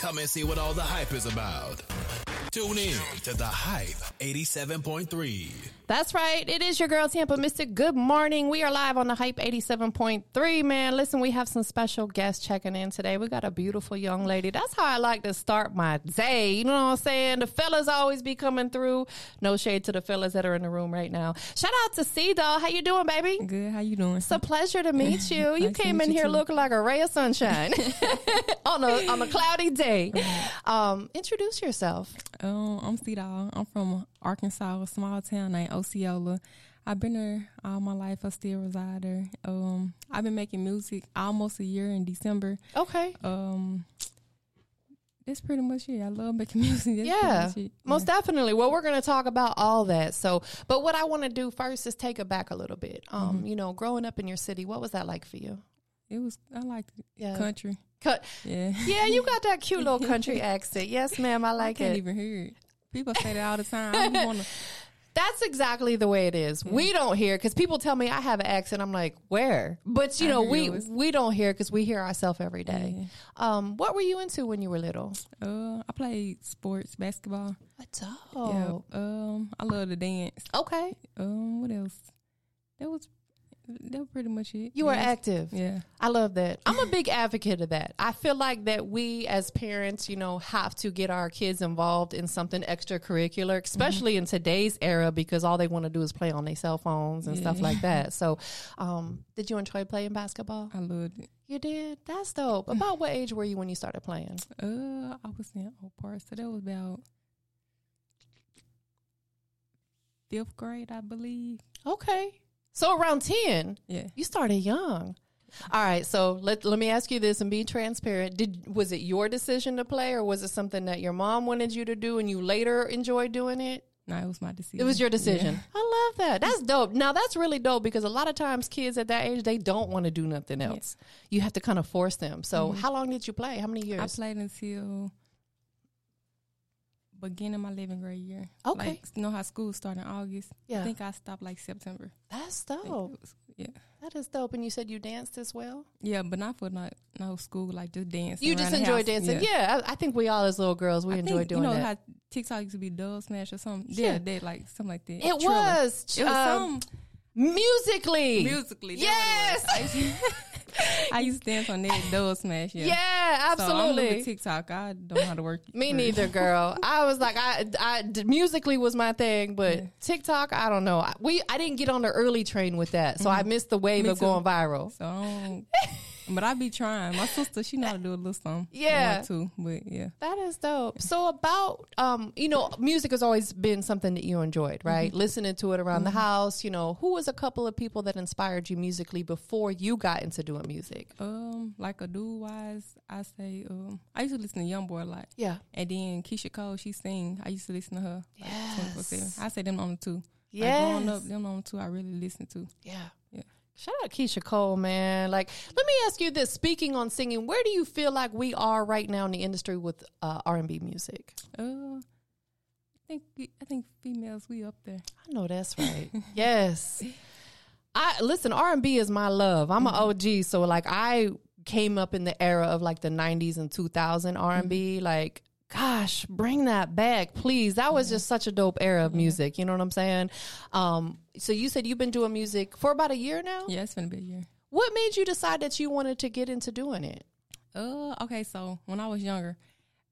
Come and see what all the hype is about. Tune in to the Hype 87.3. That's right. It is your girl Tampa Mystic. Good morning. We are live on the Hype 87.3. Man, listen, we have some special guests checking in today. We got a beautiful young lady. That's how I like to start my day. You know what I'm saying? The fellas always be coming through. No shade to the fellas that are in the room right now. Shout out to C Doll. How you doing, baby? Good. How you doing? It's a pleasure to meet you. You Nice to came in you here too. looking like a ray of sunshine on a on a cloudy day. Um, introduce yourself. Um, I'm C Doll. I'm from Arkansas, a small town named Osceola. I've been there all my life. I still reside there. Um, I've been making music almost a year in December. Okay. Um, that's pretty much it. I love making music. That's yeah, pretty most definitely. Well, we're going to talk about all that. So, but what I want to do first is take it back a little bit. Um, Mm-hmm. you know, growing up in your city, what was that like for you? It was. I liked it. Yeah. country. Cut. Yeah. Yeah, you got that cute little country accent. Yes, ma'am. I like I can't it. even hear it. People say that all the time. Wanna, That's exactly the way it is. We don't hear because people tell me I have an accent. I'm like, where? But you I know, we yours. we don't hear because we hear ourselves every day. Um, what were you into when you were little? uh, I played sports, basketball. What's Yeah. up? Um, I love to dance. Okay, Um, what else? That was that pretty much it. you Yes. active. Yeah. I love that. I'm a big advocate of that. I feel like that we as parents, you know, have to get our kids involved in something extracurricular, especially in today's era because all they want to do is play on their cell phones and stuff like that. So, um, did you enjoy playing basketball? I loved it. You did? That's dope. About what age were you when you started playing? Uh, I was in Oak Park, so that was about fifth grade, I believe. Okay. So around 10. Yeah. You started young. All right, so let let me ask you this and be transparent. Did was it your decision to play or was it something that your mom wanted you to do and you later enjoyed doing it? No, it was my decision. It was your decision. Yeah. I love that. That's dope. Now that's really dope because a lot of times kids at that age they don't want to do nothing else. You have to kind of force them. So mm-hmm. how long did you play? How many years? I played until beginning of my 11th grade year. Okay. Like, you know how school started in August? Yeah. I think I stopped like September. That's dope. was- yeah. That is dope. And you said you danced as well. Yeah, but not for not no school, like just dancing. You just enjoy dancing. Yeah, I, I think we all as little girls we I enjoy think, doing you know that. how TikTok used to be Dubsmash or something. Yeah. Yeah, that like something like that. It Triller. was, It was um, some Musical.ly. Musical.ly. Yes. That what it was. I used to dance on that Dubsmash. Yeah, Yeah, So I'm absolutely. TikTok. I don't know how to work. Me it. neither, girl. I was like, I, I Musical.ly was my thing, but Yeah. TikTok, I don't know. I- We, I didn't get on the early train with that, so I missed the wave Mm-hmm. Me of too. going viral. So, but I be trying. My sister, she know how to do a little something. Yeah. Two, but yeah. That is dope. So about, um, you know, music has always been something that you enjoyed, right? Mm-hmm. Listening to it around the house. You know, who was a couple of people that inspired you musically before you got into doing music? Um, like a dude wise, I say, um, I used to listen to YoungBoy a lot. Yeah. And then Keyshia Cole, she sing. I used to listen to her like Yes. 24/7. I say them on the two. Yes. Like growing up, them on the two I really listened to. Yeah. Yeah. Shout out Keyshia Cole, man. Like, let me ask you this: Speaking on singing, where do you feel like we are right now in the industry with uh, R and B music? Uh, I think we- I think females we up there. I know that's right. yes, I listen. R and B is my love. I'm an OG, so like I came up in the era of like the '90s and 2000 R and B. Like, gosh, bring that back, please. That was just such a dope era of music. You know what I'm saying? Um, so you said you've been doing music for about a year now. Yeah, it's been a bit year. What made you decide that you wanted to get into doing it? Uh, okay, so when I was younger,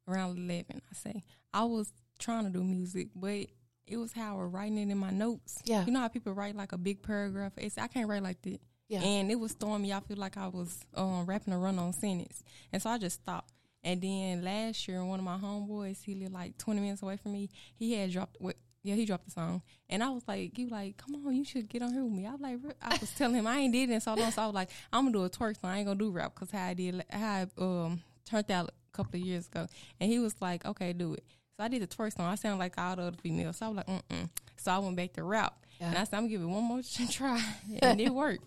around eleven, I say I was trying to do music, but it was how I was writing it in my notes. Yeah. you know how people write like a big paragraph. It's I can't write like that. Yeah. and it was throwing me. I feel like I was um, rapping a run on sentence, and so I just stopped. And then last year, one of my homeboys, he lived like twenty minutes away from me. He had dropped what. Yeah, he dropped the song, and I was like, "You like, come on, you should get on here with me." I was like, I was telling him I ain't did it so long, so I was like, "I'm gonna do a twerk song. I ain't gonna do rap because how I did, how I um turned out a couple of years ago." And he was like, "Okay, do it." So I did the twerk song. I sound like all the other females, so I was like, "Mm mm." So I went back to rap, Yeah. and I said, "I'm gonna give it one more try," and it worked.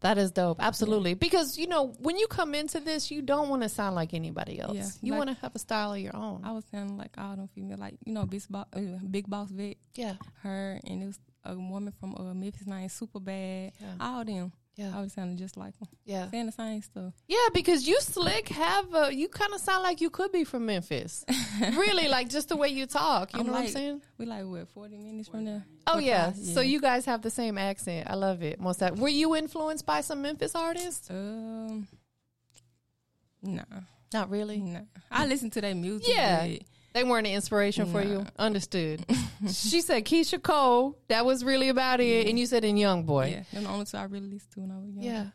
That is dope. Absolutely. Because, you know, when you come into this, you don't want to sound like anybody else. Yeah. You Like- want to have a style of your own. I was sounding like all them female, like you know, big boss, uh, Big Boss Vette, yeah. her, and it was a woman from uh, Memphis named Super Bad. Yeah. All them. Yeah. I was sounding just like them, Yeah. saying the same stuff. Yeah, because you slick have a, you kind of sound like you could be from Memphis. really, like just the way you talk. You I'm know what I'm saying? We like what forty minutes from there. Oh yeah. 45, So you guys have the same accent. I love it. Most that. Were you influenced by some Memphis artists? Um, nah, Not really. nah. I listen to their music. Yeah. but They weren't an inspiration for you. Understood. she said Keyshia Cole. That was really about it. And you said in Young Boy. yeah, them the only two I really listened to when I was young. Yeah.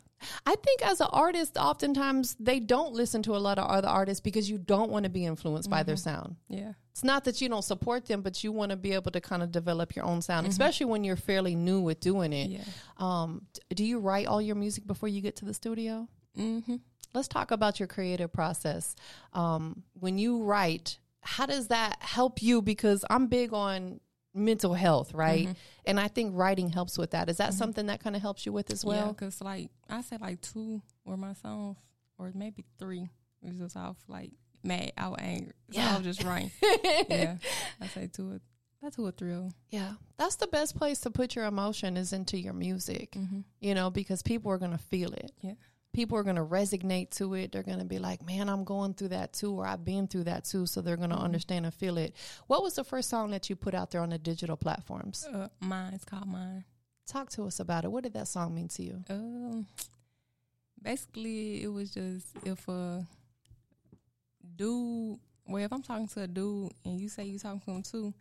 I think as an artist, oftentimes they don't listen to a lot of other artists because you don't want to be influenced by their sound. yeah, It's not that you don't support them, but you want to be able to kind of develop your own sound, especially when you're fairly new with doing it. yeah. Um, do you write all your music before you get to the studio? Mm-hmm. Let's talk about your creative process. Um, when you write, how does that help you? Because I'm big on mental health, right? And I think writing helps with that. Is that something that kind of helps you with as Well, yeah, because like I said, like two were my songs, or maybe three. It was just off like mad, out angry. So Yeah. I was just writing. yeah, I say two or that's two or three. Yeah, that's the best place to put your emotion is into your music, Mm-hmm. you know, because people are going to feel it. Yeah. People are going to resonate to it. They're going to be like, man, I'm going through that too, or I've been through that too. So they're going to Mhm. understand and feel it. What was the first song that you put out there on the digital platforms? Uh, mine, it's called mine. Talk to us about it. What did that song mean to you? Um, basically, it was just if a dude, well, if I'm talking to a dude and you say you talking to him too,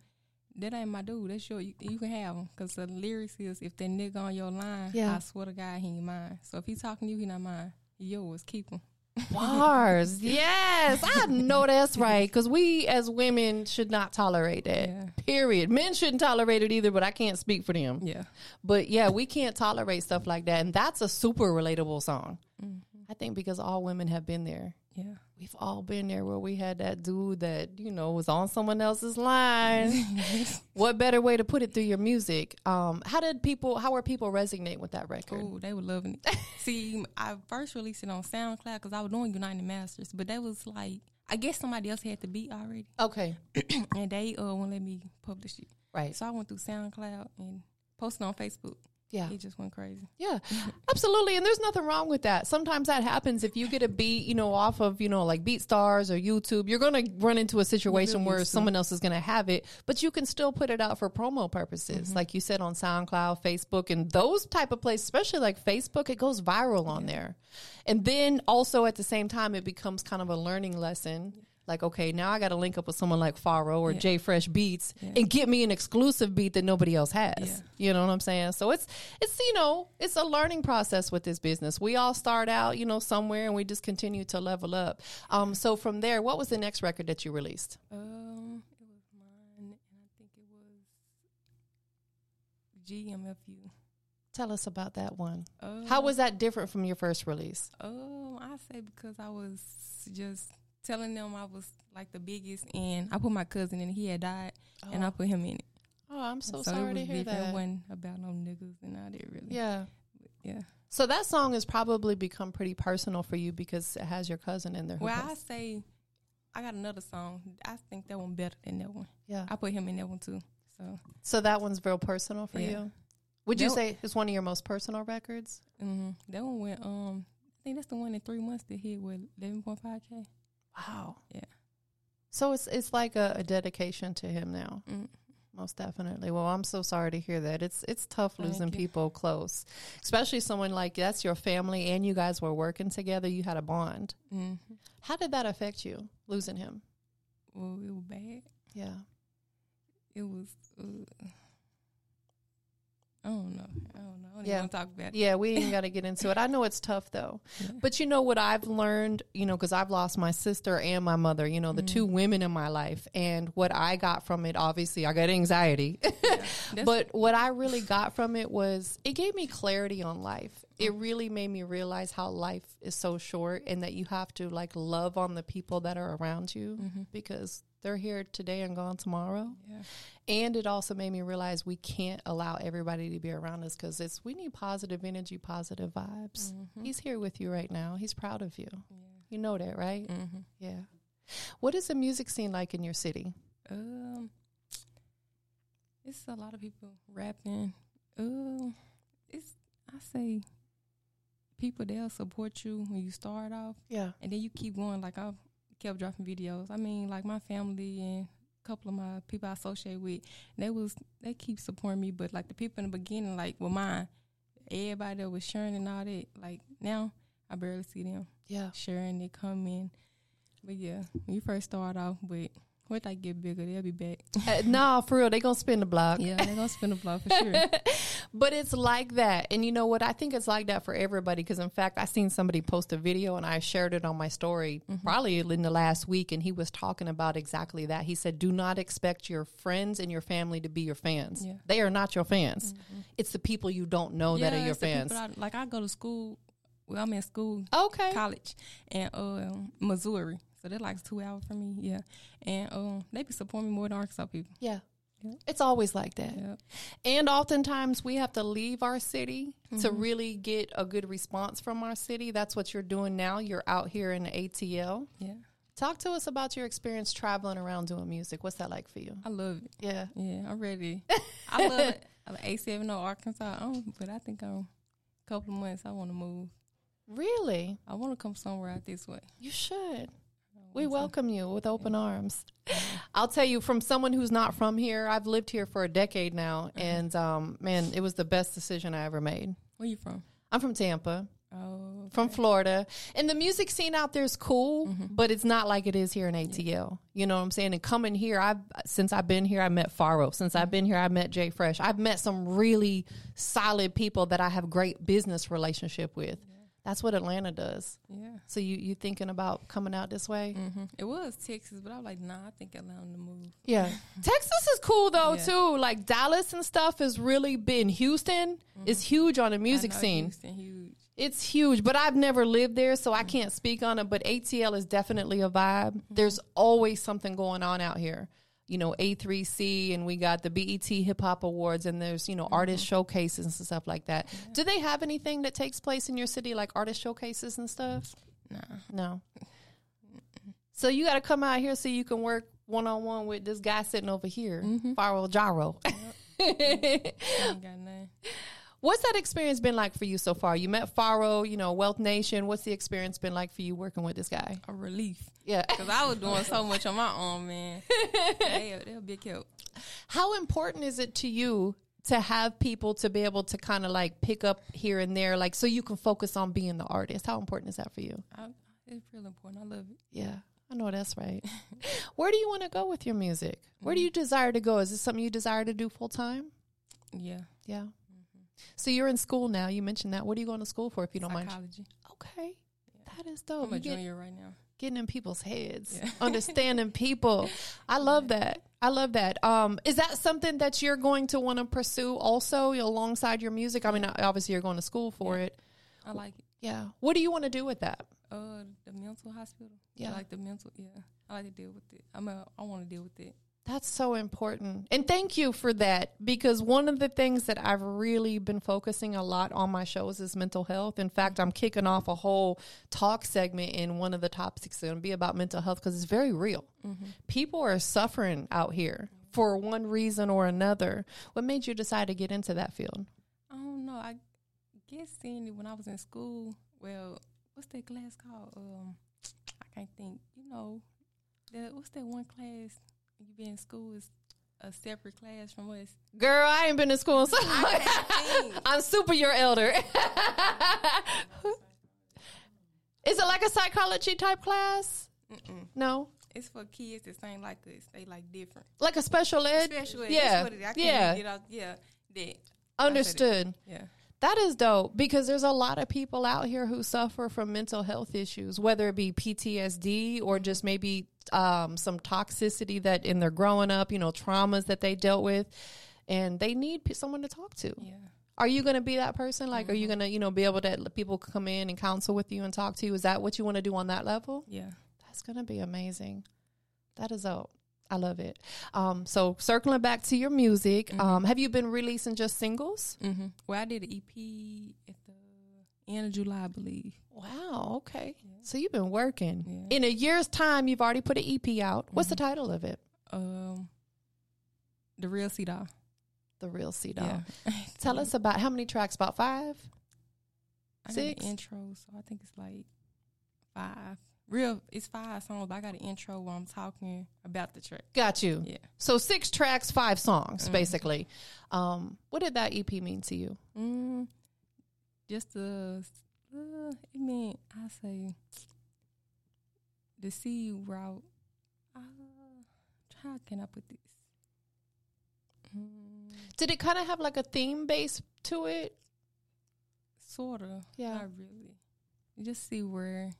that ain't my dude. That's your. You, you can have him because the lyrics is if that nigga on your line, Yeah. I swear to God, he ain't mine. So if he talking to you, he not mine. He yours. Keep him. Bars. yes, I know that's right. Because we as women should not tolerate that. Yeah. Period. Men shouldn't tolerate it either, but I can't speak for them. Yeah. But yeah, we can't tolerate stuff like that. And that's a super relatable song. Mm-hmm. I think because all women have been there. Yeah. We've all been there where we had that dude that, you know, was on someone else's line. what better way to put it through your music? Um, how did people how were people resonate with that record? Oh, they were loving it. See, I first released it on SoundCloud because I was doing United Masters, but that was like I guess somebody else had the beat already, Okay. and they uh won't let me publish it. Right. So I went through SoundCloud and posted on Facebook. Yeah. He just went crazy. Yeah, absolutely. And there's nothing wrong with that. Sometimes that happens if you get a beat, you know, off of, you know, like BeatStars or YouTube, you're going to run into a situation where someone else is going to have it, but you can still put it out for promo purposes. Mm-hmm. Like you said on SoundCloud, Facebook, and those type of places, especially like Facebook, it goes viral on there. And then also at the same time, it becomes kind of a learning lesson. Like, okay, now I got to link up with someone like Faro or Yeah. J Fresh Beats Yeah. and get me an exclusive beat that nobody else has. Yeah. You know what I'm saying? So it's it's you know it's a learning process with this business. We all start out you know somewhere and we just continue to level up. Um, so from there, what was the next record that you released? Um, it was mine, and I think it was GMFU. Tell us about that one. Uh, How was that different from your first release? Um, I say because I was just telling them I was like the biggest, and I put my cousin in. it. He had died, and I put him in it. Oh, I'm so, it sorry to hear different. It that. wasn't about no niggas and all that really. Yeah. yeah. So that song has probably become pretty personal for you because it has your cousin in there. Well, I say I got another song. I think that one better than that one. yeah. I put him in that one too. So So that one's real personal for Yeah. you. Would you That- say it's one of your most personal records? hmm that one went. Um, I think that's the one in three months that hit with eleven point five k. Wow. Yeah. So it's it's like a, a dedication to him now. Mm. Most definitely. Well, I'm so sorry to hear that. It's it's tough Thank losing you. people close, especially someone like that's your family and you guys were working together. You had a bond. hmm How did that affect you losing him? Well, it was bad. Yeah. It was. Uh, I don't know. I don't know. I don't Yeah. even want to talk about it. Yeah, we ain't got to get into it. I know it's tough though. Yeah. But you know what I've learned, you know, because I've lost my sister and my mother, you know, the two mm. women in my life. And what I got from it, obviously, I got anxiety. That's- but what I really got from it was it gave me clarity on life. It really made me realize how life is so short and that you have to like love on the people that are around you because they're here today and gone tomorrow. Yeah. And it also made me realize we can't allow everybody to be around us because it's we need positive energy, positive vibes. He's here with you right now. He's proud of you. You know that, right? hmm Yeah. What is the music scene like in your city? Um, it's a lot of people rapping. Um, it's I say people they'll support you when you start off, Yeah. and then you keep going. Like I kept dropping videos. I mean, like my family and a couple of my people I associate with, they was they keep supporting me. But like the people in the beginning, like with mine, everybody that was sharing and all that. Like now, I barely see them Yeah. sharing. They come in, but yeah, when you first start off, but once they get bigger, they'll be back. Uh, nah, for real, they gonna spin the block. yeah, they gonna spin the block for sure. But it's like that. And you know what? I think it's like that for everybody because, in fact, I seen somebody post a video and I shared it on my story Mm-hmm. probably in the last week. And he was talking about exactly that. He said, Do not expect your friends and your family to be your fans. Yeah. Mm-hmm. They are not your fans. It's the people you don't know that are your fans. I- like I go to school. Well, I'm in school, Okay. college, and um, Missouri. So they're like two hours from me. Yeah, and um, they be supporting me more than Arkansas people. Yeah. Yeah. It's always like that. Yeah, And oftentimes we have to leave our city to Mm-hmm. really get a good response from our city. That's what you're doing now. You're out here in the ATL. yeah, Talk to us about your experience traveling around doing music. What's that like for you? I love it. Yeah. Yeah, I'm ready. I love it. I'm A seven O Arkansas, but I think I'm a couple of months. I want to move. Really? I want to come somewhere out this way. You should. We welcome you with open arms. I'll tell you, from someone who's not from here, I've lived here for a decade now, and um, man, it was the best decision I ever made. Where you from? I'm from Tampa. Oh, from Florida. And the music scene out there is cool, Mm-hmm. but it's not like it is here in ATL. You know what I'm saying? And coming here, I've since I've been here, I met Faro. Since I've been here, I met Jay Fresh. I've met some really solid people that I have great business relationship with. That's what Atlanta does. yeah. So you you thinking about coming out this way? hmm It was Texas, but I was like, nah, I think Atlanta to move. Yeah. Texas is cool though Yeah. too. Like Dallas and stuff has really been Houston is huge on the music Mm-hmm. Scene. Houston huge. It's huge, but I've never lived there, so I can't speak on it. But ATL is definitely a vibe. There's always something going on out here. You know, A3C, and we got the BET Hip Hop Awards, and there's, you know, artist mm-hmm. showcases and stuff like that. Do they have anything that takes place in your city, like artist showcases and stuff? Nah. No. So you got to come out here so you can work one on one with this guy sitting over here, mm-hmm. Faro Jaro. I ain't got nothing. What's that experience been like for you so far? You met Faro, you know, Wealth Nation. What's the experience been like for you working with this guy? A relief. Yeah. Because I was doing so much on my own, man. they, they'll be a help. How important is it to you to have people to be able to kind of like pick up here and there, like so you can focus on being the artist? How important is that for you? I, it's real important. I love it. Yeah, I know that's right. Where do you want to go with your music? Where do mm. you desire to go? Is this something you desire to do full time? Yeah. Yeah. So you're in school now. You mentioned that. What are you going to school for, if you don't mind? Psychology. Okay, that is dope. I'm a junior right now. getting in people's heads, Yeah. understanding people. I love that. I love that. Um, is that something that you're going to want to pursue also alongside your music? I mean, obviously you're going to school for it. I like it. Yeah. What do you want to do with that? Uh, the mental hospital. Yeah. I like the mental. Yeah, I like to deal with it. I'm a. I want to deal with it. That's so important. And thank you for that because one of the things that I've really been focusing a lot on my shows is mental health. In fact, I'm kicking off a whole talk segment in one of the topics going to be about mental health because it's very real. People are suffering out here for one reason or another. What made you decide to get into that field? I don't know. I guess seeing it when I was in school. Well, what's that class called? Um, I can't think. You know, the, what's that one class you be in school is a separate class from us. Girl, I ain't been to school, so think. I'm super your elder. Is it like a psychology type class? Mm-mm. No. It's for kids that same like us. They like different. Like a special ed? Special ed. Yeah. What it is. I yeah. Yeah. That. Understood. Yeah. That is dope because there's a lot of people out here who suffer from mental health issues, whether it be PTSD or just maybe um, some toxicity that in their growing up, you know, traumas that they dealt with, and they need p- someone to talk to. Yeah. Are you going to be that person? Like, are you going to, you know, be able to let people come in and counsel with you and talk to you? Is that what you want to do on that level? Yeah. That's going to be amazing. That is dope. I love it. Um, so circling back to your music, um, have you been releasing just singles? Mm-hmm. Well, I did an EP at the end of July, I believe. Wow. Okay. So you've been working. Yeah. In a year's time, you've already put an EP out. What's the title of it? Um, the real C doll. The Real C Doll. Yeah. Tell us about how many tracks? About five. I Six? intro, so I think it's like five. Real, it's five songs. But I got an intro where I'm talking about the track. Got you. Yeah. So six tracks, five songs, basically. Um, what did that EP mean to you? Mm, just the, uh, it mean I say the sea route. Uh, how can I put this? Mm, Did it kind of have like a theme base to it? sort of. Yeah. Not really. You just see where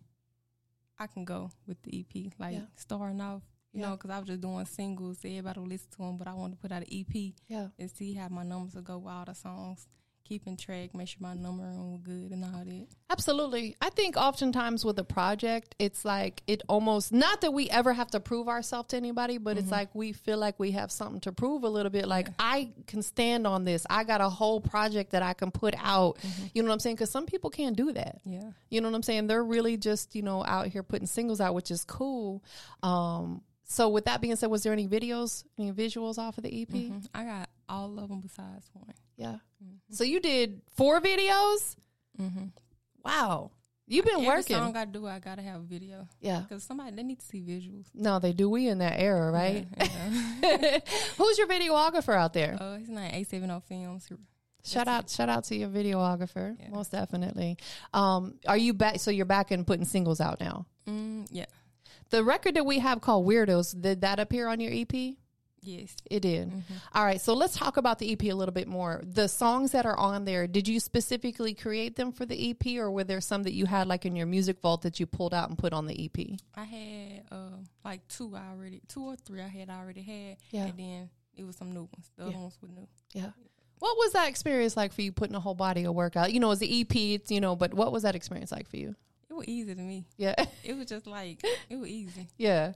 I can go with the EP. Like Yeah. starting off, you Yeah. know, because I was just doing singles. So Everybody would listen to them, but I wanted to put out an EP Yeah. and see how my numbers would go with all the songs. Keeping track, make sure my number was good and all that. Absolutely. I think oftentimes with a project, it's like it almost not that we ever have to prove ourselves to anybody, but it's like we feel like we have something to prove a little bit. Like I can stand on this. I got a whole project that I can put out. You know what I'm saying? Because some people can't do that. Yeah. You know what I'm saying? They're really just, you know, out here putting singles out, which is cool. Um, so with that being said, was there any videos, any visuals off of the EP? Mhm. I got all of them besides one. Yeah. So you did four videos? Mm-hmm. Wow. You've been Every working. song I do, I gotta have a video yeah. because somebody they need to see visuals. No, they do. We in that era, right? Yeah, yeah. Who's your videographer out there? Oh, his name A Seven O Films. shout out, shout out to your videographer, Yeah. most definitely. Um, are you back? So you're back and putting singles out now. Mm, yeah. The record that we have called Weirdos did that appear on your EP? Yes. It did. Mm-hmm. All right, so let's talk about the EP a little bit more. The songs that are on there, did you specifically create them for the EP, or were there some that you had like in your music vault that you pulled out and put on the EP? I had uh like two I already, two or three I had already had. Yeah. And then it was some new ones. The Yeah. other ones were new. Yeah. What was that experience like for you putting a whole body of work out? You know, it was the EP, it's, you know, but what was that experience like for you? It was easy to me. Yeah. It was just like it was easy. yeah.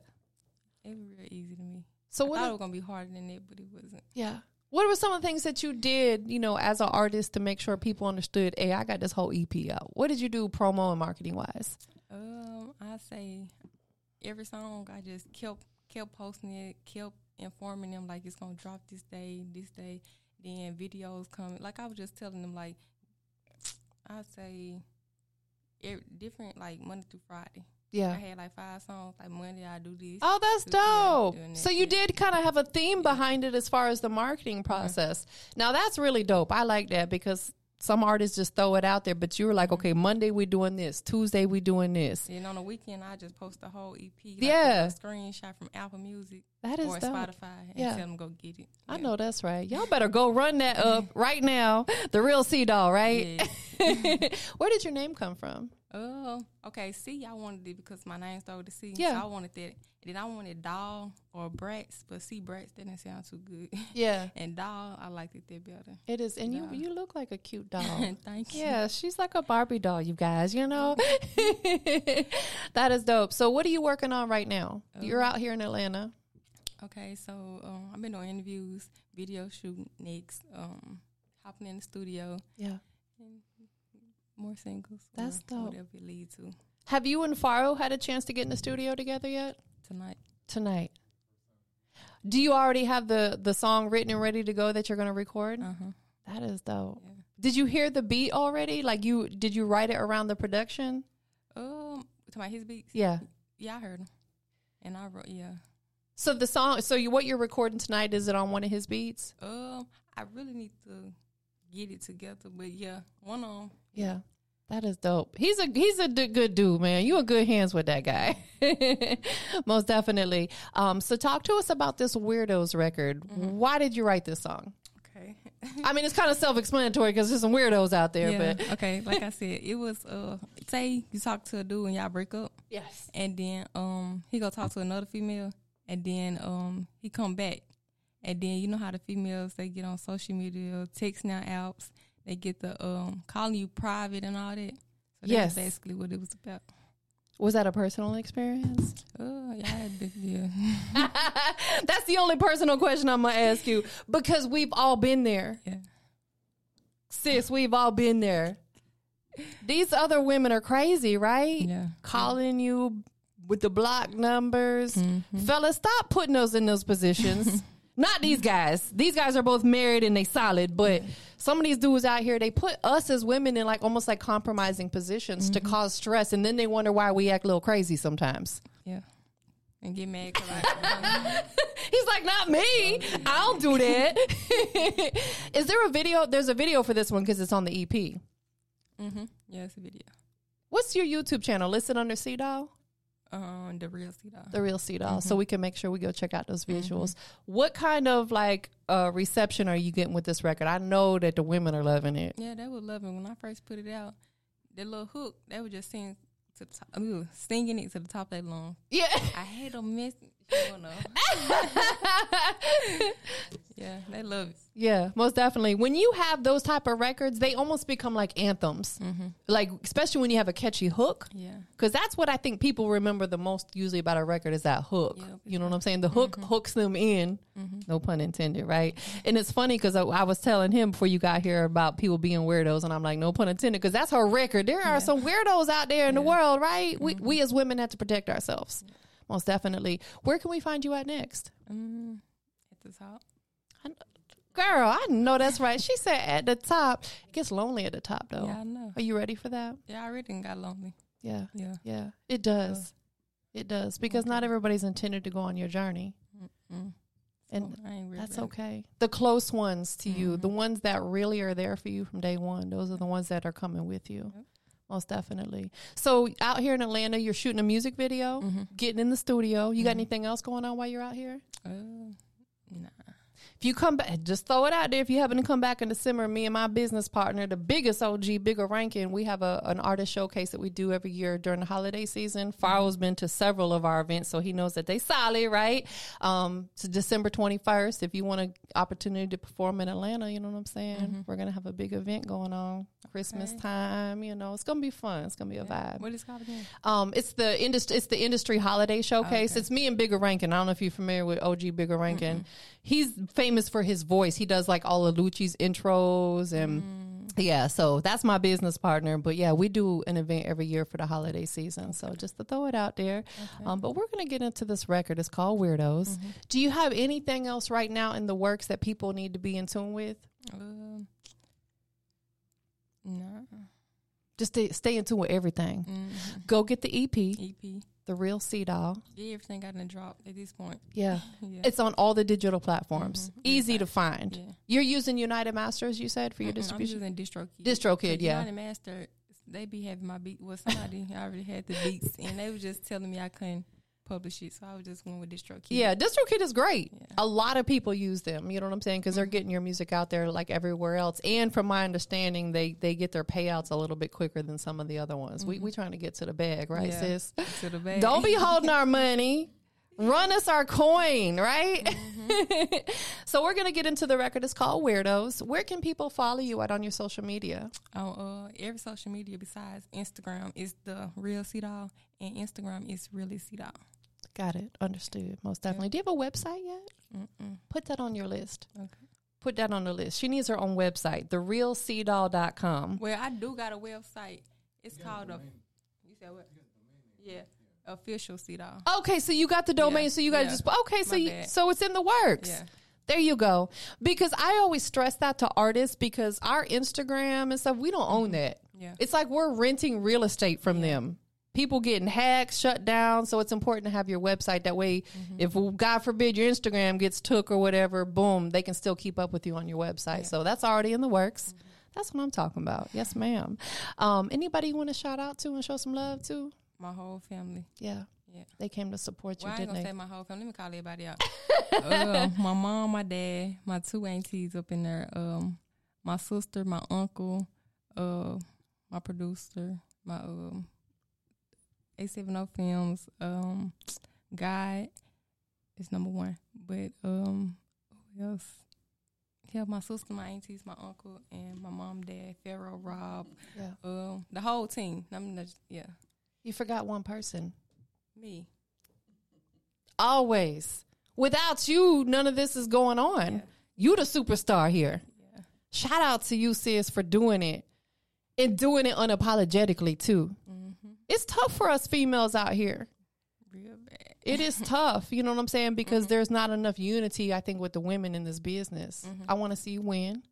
It was real easy to me. So I what thought it was gonna be harder than it, but it wasn't. yeah. What were some of the things that you did, you know, as an artist to make sure people understood, hey, I got this whole EP out? What did you do promo and marketing wise? Um, I say every song I just kept kept posting it, kept informing them like it's gonna drop this day, this day. Then videos coming. Like I was just telling them like I say every, different like Monday through Friday. I had like five songs. Like Monday I do this. Oh, that's dope. So you did kind of have a theme behind it as far as the marketing uh-huh. process. Now that's really dope. I like that because some artists just throw it out there, but you were like, mm-hmm. okay, Monday we doing this, Tuesday we doing this. Then on the weekend I just post the whole EP. Like Yeah. a screenshot from Apple Music That is or dope. Spotify and Yeah. tell them go get it. I know that's right. Y'all better go run that up right now. The real C Doll, right? Yeah. Where did your name come from? Oh, okay. See, I wanted it because my name started with C. Yeah. So I wanted that. And then I wanted doll or brats, but see, brats didn't sound too good. Yeah, and doll, I liked it there better. it is. And you you look like a cute doll. Thank you. Yeah, she's like a Barbie doll, you guys, you know? that is dope. So, what are you working on right now? You're out here in Atlanta. Okay, so um, I've been doing interviews, video shooting next, um, hopping in the studio, Yeah. and more singles. That's or dope. Whatever it leads to Have you and Faro had a chance to get in the studio together yet? tonight. Tonight. Do you already have the the song written and ready to go that you're going to record? Uh huh. That is dope. Yeah. Did you hear the beat already? Like you did you write it around the production? Um, to my his beats. Yeah. Yeah, I heard him, and I wrote. Yeah. So the song so you what you're recording tonight is it on one of his beats? Um, I really need to get it together, but yeah, one on. Yeah. That is dope. He's a he's a d- good dude, man. You in good hands with that guy, most definitely. Um, so talk to us about this weirdos record. Why did you write this song? Okay. I mean, it's kind of self explanatory because there's some weirdos out there, yeah. but okay. Like I said, it was uh, say you talk to a dude and y'all break up, yes, and then um he go talk to another female, and then um he come back, and then you know how the females they get on social media, TextNow apps, they get the um calling you private and all that. So that's Yes. basically what it was about. was that a personal experience? Oh yeah, yeah. That's the only personal question I'm gonna ask you because we've all been there, yeah. sis. We've all been there. These other women are crazy, right? Yeah. calling you with the block numbers. Mm-hmm. Fellas, stop putting us in those positions. Not these guys. These guys are both married and they solid, but some of these dudes out here, they put us as women in like almost like compromising positions to cause stress, and then they wonder why we act a little crazy sometimes. Yeah. And get mad I, He's like, not me. I don't do that. Is there a video? There's a video for this one because it's on the EP. Mm-hmm. Yeah, it's a video. What's your YouTube channel? Listed under C Doll? Um, the real C doll. The real C Doll. So we can make sure we go check out those visuals. What kind of like uh, reception are you getting with this record? I know that the women are loving it. Yeah, they were loving it. When I first put it out, that little hook, they were just sing to the top. I mean, singing it to the top of their lungs. Yeah. I hate them missing. yeah, they love it. Yeah, most definitely. When you have those type of records, they almost become like anthems. Mm-hmm. Like especially when you have a catchy hook. Yeah. Because that's what I think people remember the most usually about a record is that hook. Yeah, for you know what I'm saying? The hook mm-hmm. hooks them in. Mm-hmm. No pun intended, right? And it's funny because I, I was telling him before you got here about people being weirdos, and I'm like, no pun intended, because that's her record. There are some weirdos out there in the world, right? We, we as women have to protect ourselves. Most definitely. Where can we find you at next? Mm, at the top. Girl, I know that's right. She said at the top. It gets lonely at the top, though. Yeah, I know. Are you ready for that? Yeah, I already done got lonely. Yeah. Yeah. Yeah, it does. It does because not everybody's intended to go on your journey, Mm. and really that's ready. okay. The close ones to you, the ones that really are there for you from day one, those are the ones that are coming with you. Yep. Most definitely. So out here in Atlanta, you're shooting a music video, Mhm. getting in the studio. You got anything else going on while you're out here? Uh. If you come back, just throw it out there. If you happen to come back in December, me and my business partner, the biggest OG, Bigga Rankin, we have a, an artist showcase that we do every year during the holiday season. Farrell's been to several of our events, so he knows that they solid, right? Um, it's December 21st. If you want an opportunity to perform in Atlanta, you know what I'm saying? We're going to have a big event going on Christmas Okay. time. You know, it's going to be fun. It's going to be a vibe. What is it called again? Um, it's the industry. It's the industry holiday showcase. Okay. It's me and Bigga Rankin. I don't know if you're familiar with OG Bigga Rankin. He's famous for his voice. He does like all of Lucci's intros and. Yeah, so that's my business partner. But yeah, we do an event every year for the holiday season. So just to throw it out there. Um, but we're going to get into this record. It's called Weirdos. Do you have anything else right now in the works that people need to be in tune with? Um, nah. Just to stay in tune with everything. Mm, Go get the EP, EP. The Real C Doll. Yeah, everything got in a drop at this point. Yeah. Yeah. It's on all the digital platforms. Mhm. Easy to find. yeah. You're using United Masters, you said, for your Mm-mm, I'm distribution? using DistroKid. DistroKid, So yeah. United Master, they be having my beat. Well, somebody already had the beats, and they was just telling me I couldn't publish it, so I was just going with DistroKid. Yeah, DistroKid is great. Yeah. A lot of people use them. You know what I'm saying? Because they're getting your music out there like everywhere else. And from my understanding, they they get their payouts a little bit quicker than some of the other ones. We we trying to get to the bag, right, Yeah. sis? to the bag. Don't be holding our money. Run us our coin, right? Mm-hmm. so we're gonna get into the record. It's called Weirdos. Where can people follow you at on your social media? on uh, every social media besides Instagram is the real C doll, and Instagram is really C doll. Got it. Understood. Most definitely. Do you have a website yet? Mm-mm. Put that on your list. Okay. Put that on the list. She needs her own website, therealcdoll.com. Well, I do got a website. It's called a. You said what? Yeah, official C doll. Okay, so you got the domain, Yeah, so you got to yeah. just okay, so you, so it's in the works. Yeah. There you go. Because I always stress that to artists because our Instagram and stuff, we don't own mm-hmm. that. Yeah. It's like we're renting real estate from them. People getting hacked, shut down. So it's important to have your website. That way, if God forbid your Instagram gets took or whatever, boom, they can still keep up with you on your website. So that's already in the works. That's what I'm talking about. Yes, ma'am. Um, anybody you want to shout out to and show some love to? My whole family. Yeah. Yeah. They came to support you, Well, I ain't didn't gonna they? say my whole family. Let me call everybody out. uh, my mom, my dad, my two aunties up in there. Um, my sister, my uncle, uh, my producer, my um, A70 Films, um, God is number one. But um, who else? Yeah, my sister, my aunties, my uncle, and my mom, dad, Pharaoh, Rob, Yeah. um, the whole team. I'm not, yeah, You forgot one person. me. Always. Without you, none of this is going on. Yeah. You the superstar here. Yeah. Shout out to you, sis, for doing it and doing it unapologetically too. Mm-hmm. It's tough for us females out here. real bad. it is tough. You know what I'm saying? Because mm-hmm. there's not enough unity, I think, with the women in this business. Mm-hmm. I want to see you win.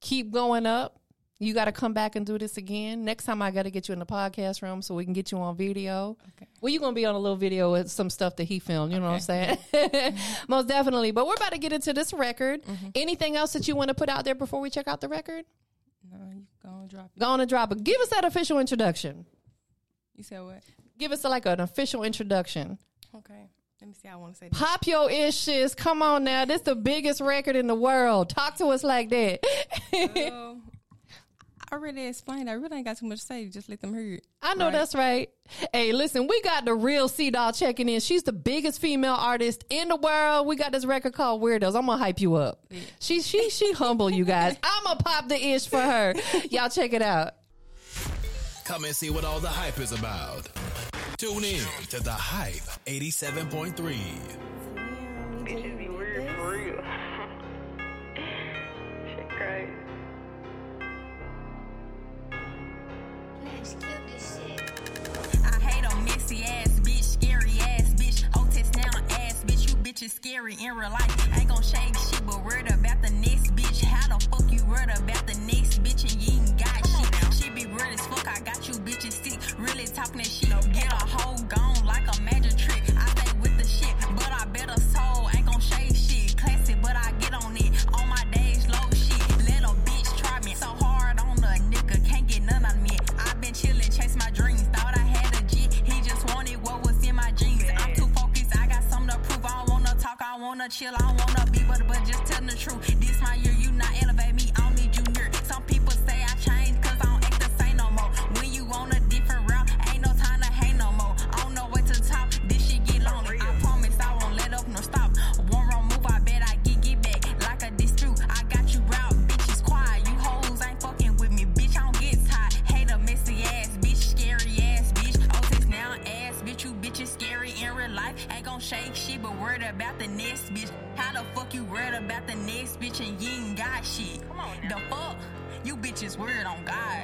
Keep going up. You got to come back and do this again. Next time, I got to get you in the podcast room so we can get you on video. Okay. Well, you're going to be on a little video with some stuff that he filmed. You know what I'm saying? Most definitely. But we're about to get into this record. Mm-hmm. Anything else that you want to put out there before we check out the record? No, you gonna drop it. Go on and drop it. Give us that official introduction. You said what? Give us like an official introduction. Okay. Let me see. I want to say. This. Pop your issues. Come on now. This the biggest record in the world. Talk to us like that. Um, I already explained. I really ain't got too much to say. Just let them hear it. I know Right. that's right. Hey, listen, we got the real C Doll checking in. She's the biggest female artist in the world. We got this record called Weirdos. I'm gonna hype you up. She she she humble you guys. I'm gonna pop the ish for her. Y'all check it out. Come and see what all the hype is about. Tune in to the Hype 87.3. Bitches be weird for real. Shit. Let's kill this shit. I hate messy ass bitch, scary ass bitch. Hotess now ass bitch, you bitches scary in real life. Ain't gon' shake shit, but worried about about the next bitch and you ain't got shit? The fuck? You bitches weird on God.